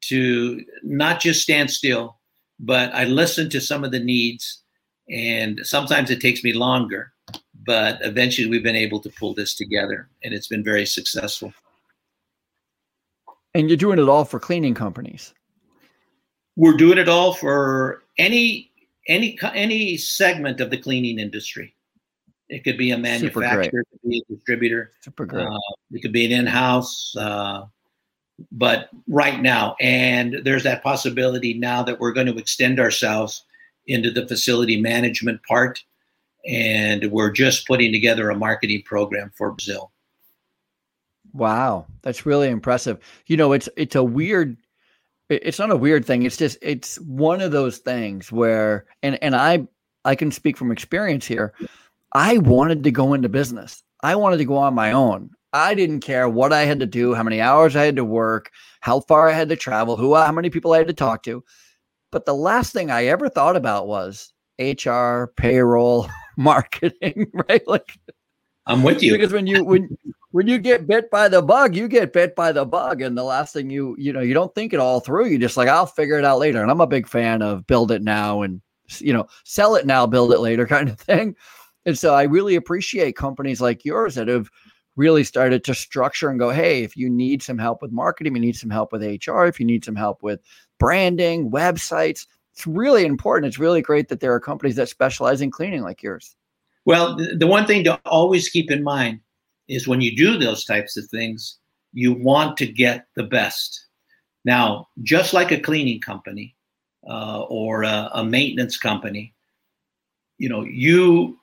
to not just stand still, but I listen to some of the needs. And sometimes it takes me longer, but eventually we've been able to pull this together, and it's been very successful. And you're doing it all for cleaning companies. We're doing it all for any any any segment of the cleaning industry. It could be a manufacturer, it could be a distributor, Super great. Uh, it could be an in-house. Uh, but right now, and there's that possibility now that we're going to extend ourselves into the facility management part, and we're just putting together a marketing program for Brazil. Wow, that's really impressive. You know, it's it's a weird it's not a weird thing. It's just it's one of those things where and and I I can speak from experience here. I wanted to go into business. I wanted to go on my own. I didn't care what I had to do, how many hours I had to work, how far I had to travel, who how many people I had to talk to. But the last thing I ever thought about was HR, payroll, marketing, right? Like I'm with you. Because when you when when you get bit by the bug, you get bit by the bug, and the last thing you you know you don't think it all through. You just like I'll figure it out later. And I'm a big fan of build it now and you know sell it now, build it later kind of thing. And so I really appreciate companies like yours that have really started to structure and go, hey, if you need some help with marketing, you need some help with HR, if you need some help with branding, websites, it's really important. It's really great that there are companies that specialize in cleaning like yours. Well, the one thing to always keep in mind is when you do those types of things, you want to get the best. Now, just like a cleaning company uh, or a, a maintenance company, you know, you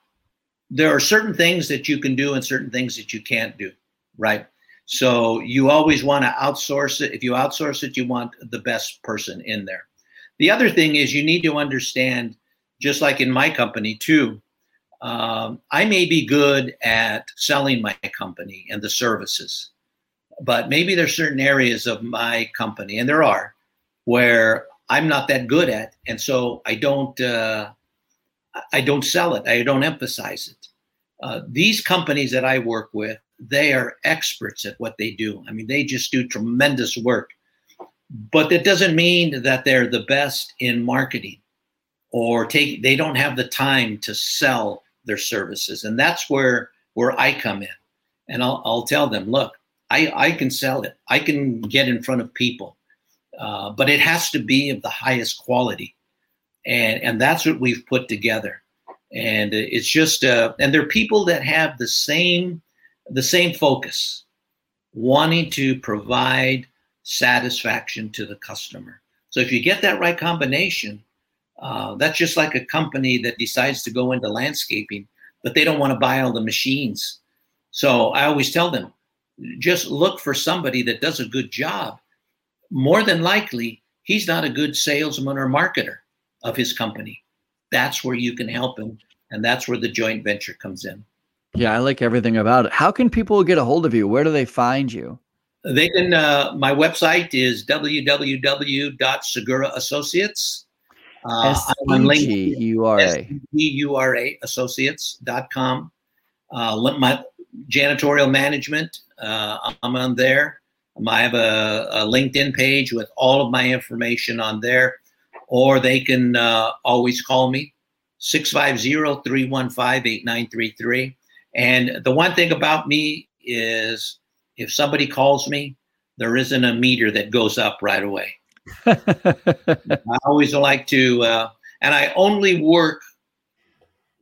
there are certain things that you can do and certain things that you can't do, right? So you always want to outsource it. If you outsource it, you want the best person in there. The other thing is you need to understand, just like in my company too, um, I may be good at selling my company and the services, but maybe there's certain areas of my company, and there are, where I'm not that good at, and so I don't uh, I don't sell it. I don't emphasize it. Uh, these companies that I work with, they are experts at what they do. I mean, they just do tremendous work. But that doesn't mean that they're the best in marketing or take they don't have the time to sell their services. And that's where where I come in. And I'll, I'll tell them, look, I, I can sell it. I can get in front of people. Uh, but it has to be of the highest quality. And, and that's what we've put together. And it's just, uh, and there are people that have the same, the same focus, wanting to provide satisfaction to the customer. So if you get that right combination, uh, that's just like a company that decides to go into landscaping, but they don't want to buy all the machines. So I always tell them, just look for somebody that does a good job. More than likely, he's not a good salesman or marketer of his company. That's where you can help him. And that's where the joint venture comes in. Yeah, I like everything about it. How can people get a hold of you? Where do they find you? They can, uh, my website is www.segura uh, LinkedIn. S-E-G-U-R-A associates.com. Uh, my janitorial management, uh, I'm on there. I have a, a, LinkedIn page with all of my information on there, or they can uh, always call me 650 315 8933. And the one thing about me is if somebody calls me, there isn't a meter that goes up right away. I always like to, uh, and I only work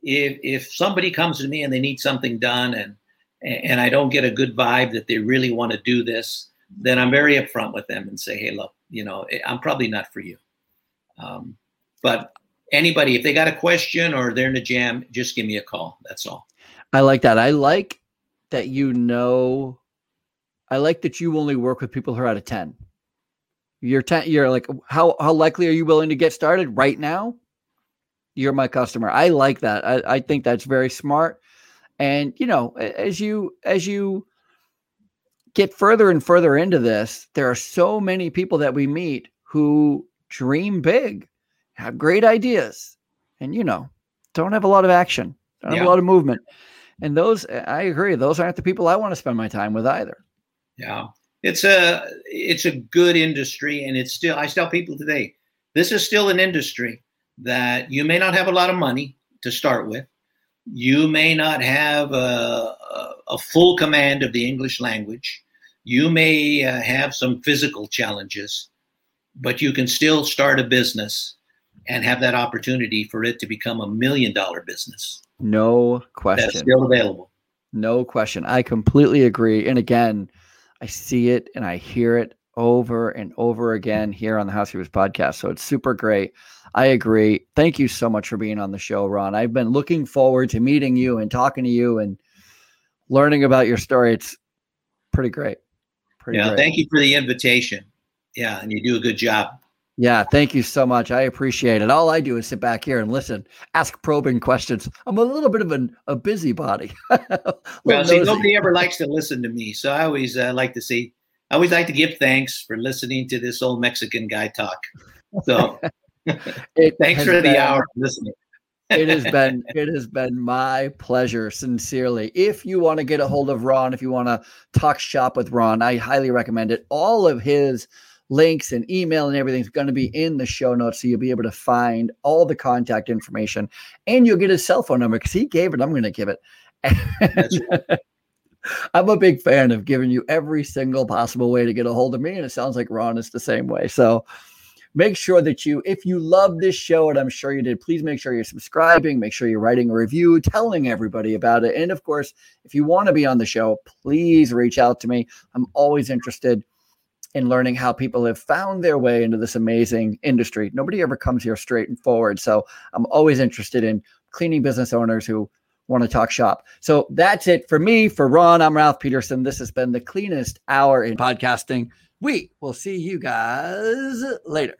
if if somebody comes to me and they need something done, and and I don't get a good vibe that they really want to do this, then I'm very upfront with them and say, hey, look, you know, eh, I'm probably not for you. Um, but anybody, if they got a question or they're in a jam, just give me a call. That's all. I like that. I like that you know. I like that you only work with people who are out of ten. You're ten, you're like how how likely are you willing to get started right now? You're my customer. I like that. I, I think that's very smart. And you know, as you as you get further and further into this, there are so many people that we meet who dream big, have great ideas and, you know, don't have a lot of action, don't yeah. have a lot of movement. And those, I agree, those aren't the people I want to spend my time with either. Yeah. It's a it's a good industry and it's still I tell people today, this is still an industry that you may not have a lot of money to start with. You may not have a, a, full command of the English language. You may uh, have some physical challenges, but you can still start a business and have that opportunity for it to become a million dollar business. No question. That's still available. No question. I completely agree. And again, I see it and I hear it over and over again here on the Housekeepers podcast. So it's super great. I agree. Thank you so much for being on the show, Ron. I've been looking forward to meeting you and talking to you and learning about your story. It's pretty great. Pretty yeah, great. thank you for the invitation. Yeah, and you do a good job. Yeah, thank you so much. I appreciate it. All I do is sit back here and listen, ask probing questions. I'm a little bit of an, a busybody. well, see, nobody ever likes to listen to me, so I always uh, like to see. I always like to give thanks for listening to this old Mexican guy talk. So, thanks for been, the hour listening. it has been it has been my pleasure, sincerely. If you want to get a hold of Ron, if you want to talk shop with Ron, I highly recommend it. All of his links and email and everything's going to be in the show notes. So you'll be able to find all the contact information and you'll get his cell phone number because he gave it. I'm going to give it. I'm a big fan of giving you every single possible way to get a hold of me. And it sounds like Ron is the same way. So make sure that you, if you love this show, and I'm sure you did, please make sure you're subscribing, make sure you're writing a review, telling everybody about it. And of course, if you want to be on the show, please reach out to me. I'm always interested in learning how people have found their way into this amazing industry. Nobody ever comes here straight and forward. So I'm always interested in cleaning business owners who want to talk shop. So that's it for me. For Ron, I'm Ralph Peterson. This has been the cleanest hour in podcasting. We will see you guys later.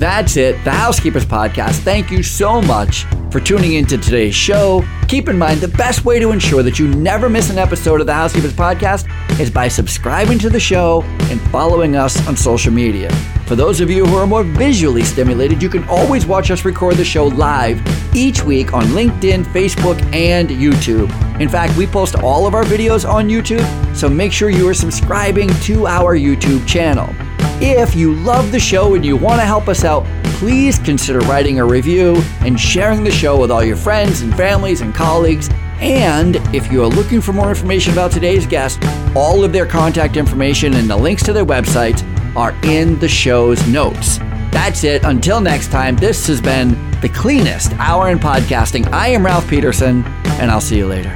That's it, the Housekeepers Podcast. Thank you so much for tuning into today's show. Keep in mind the best way to ensure that you never miss an episode of the Housekeepers Podcast is by subscribing to the show and following us on social media. For those of you who are more visually stimulated, you can always watch us record the show live each week on LinkedIn, Facebook, and YouTube. In fact, we post all of our videos on YouTube, so make sure you are subscribing to our YouTube channel. If you love the show and you want to help us out, please consider writing a review and sharing the show with all your friends and families and colleagues. And if you are looking for more information about today's guest, all of their contact information and the links to their websites are in the show's notes. That's it. Until next time, this has been the cleanest hour in podcasting. I am Ralph Peterson, and I'll see you later.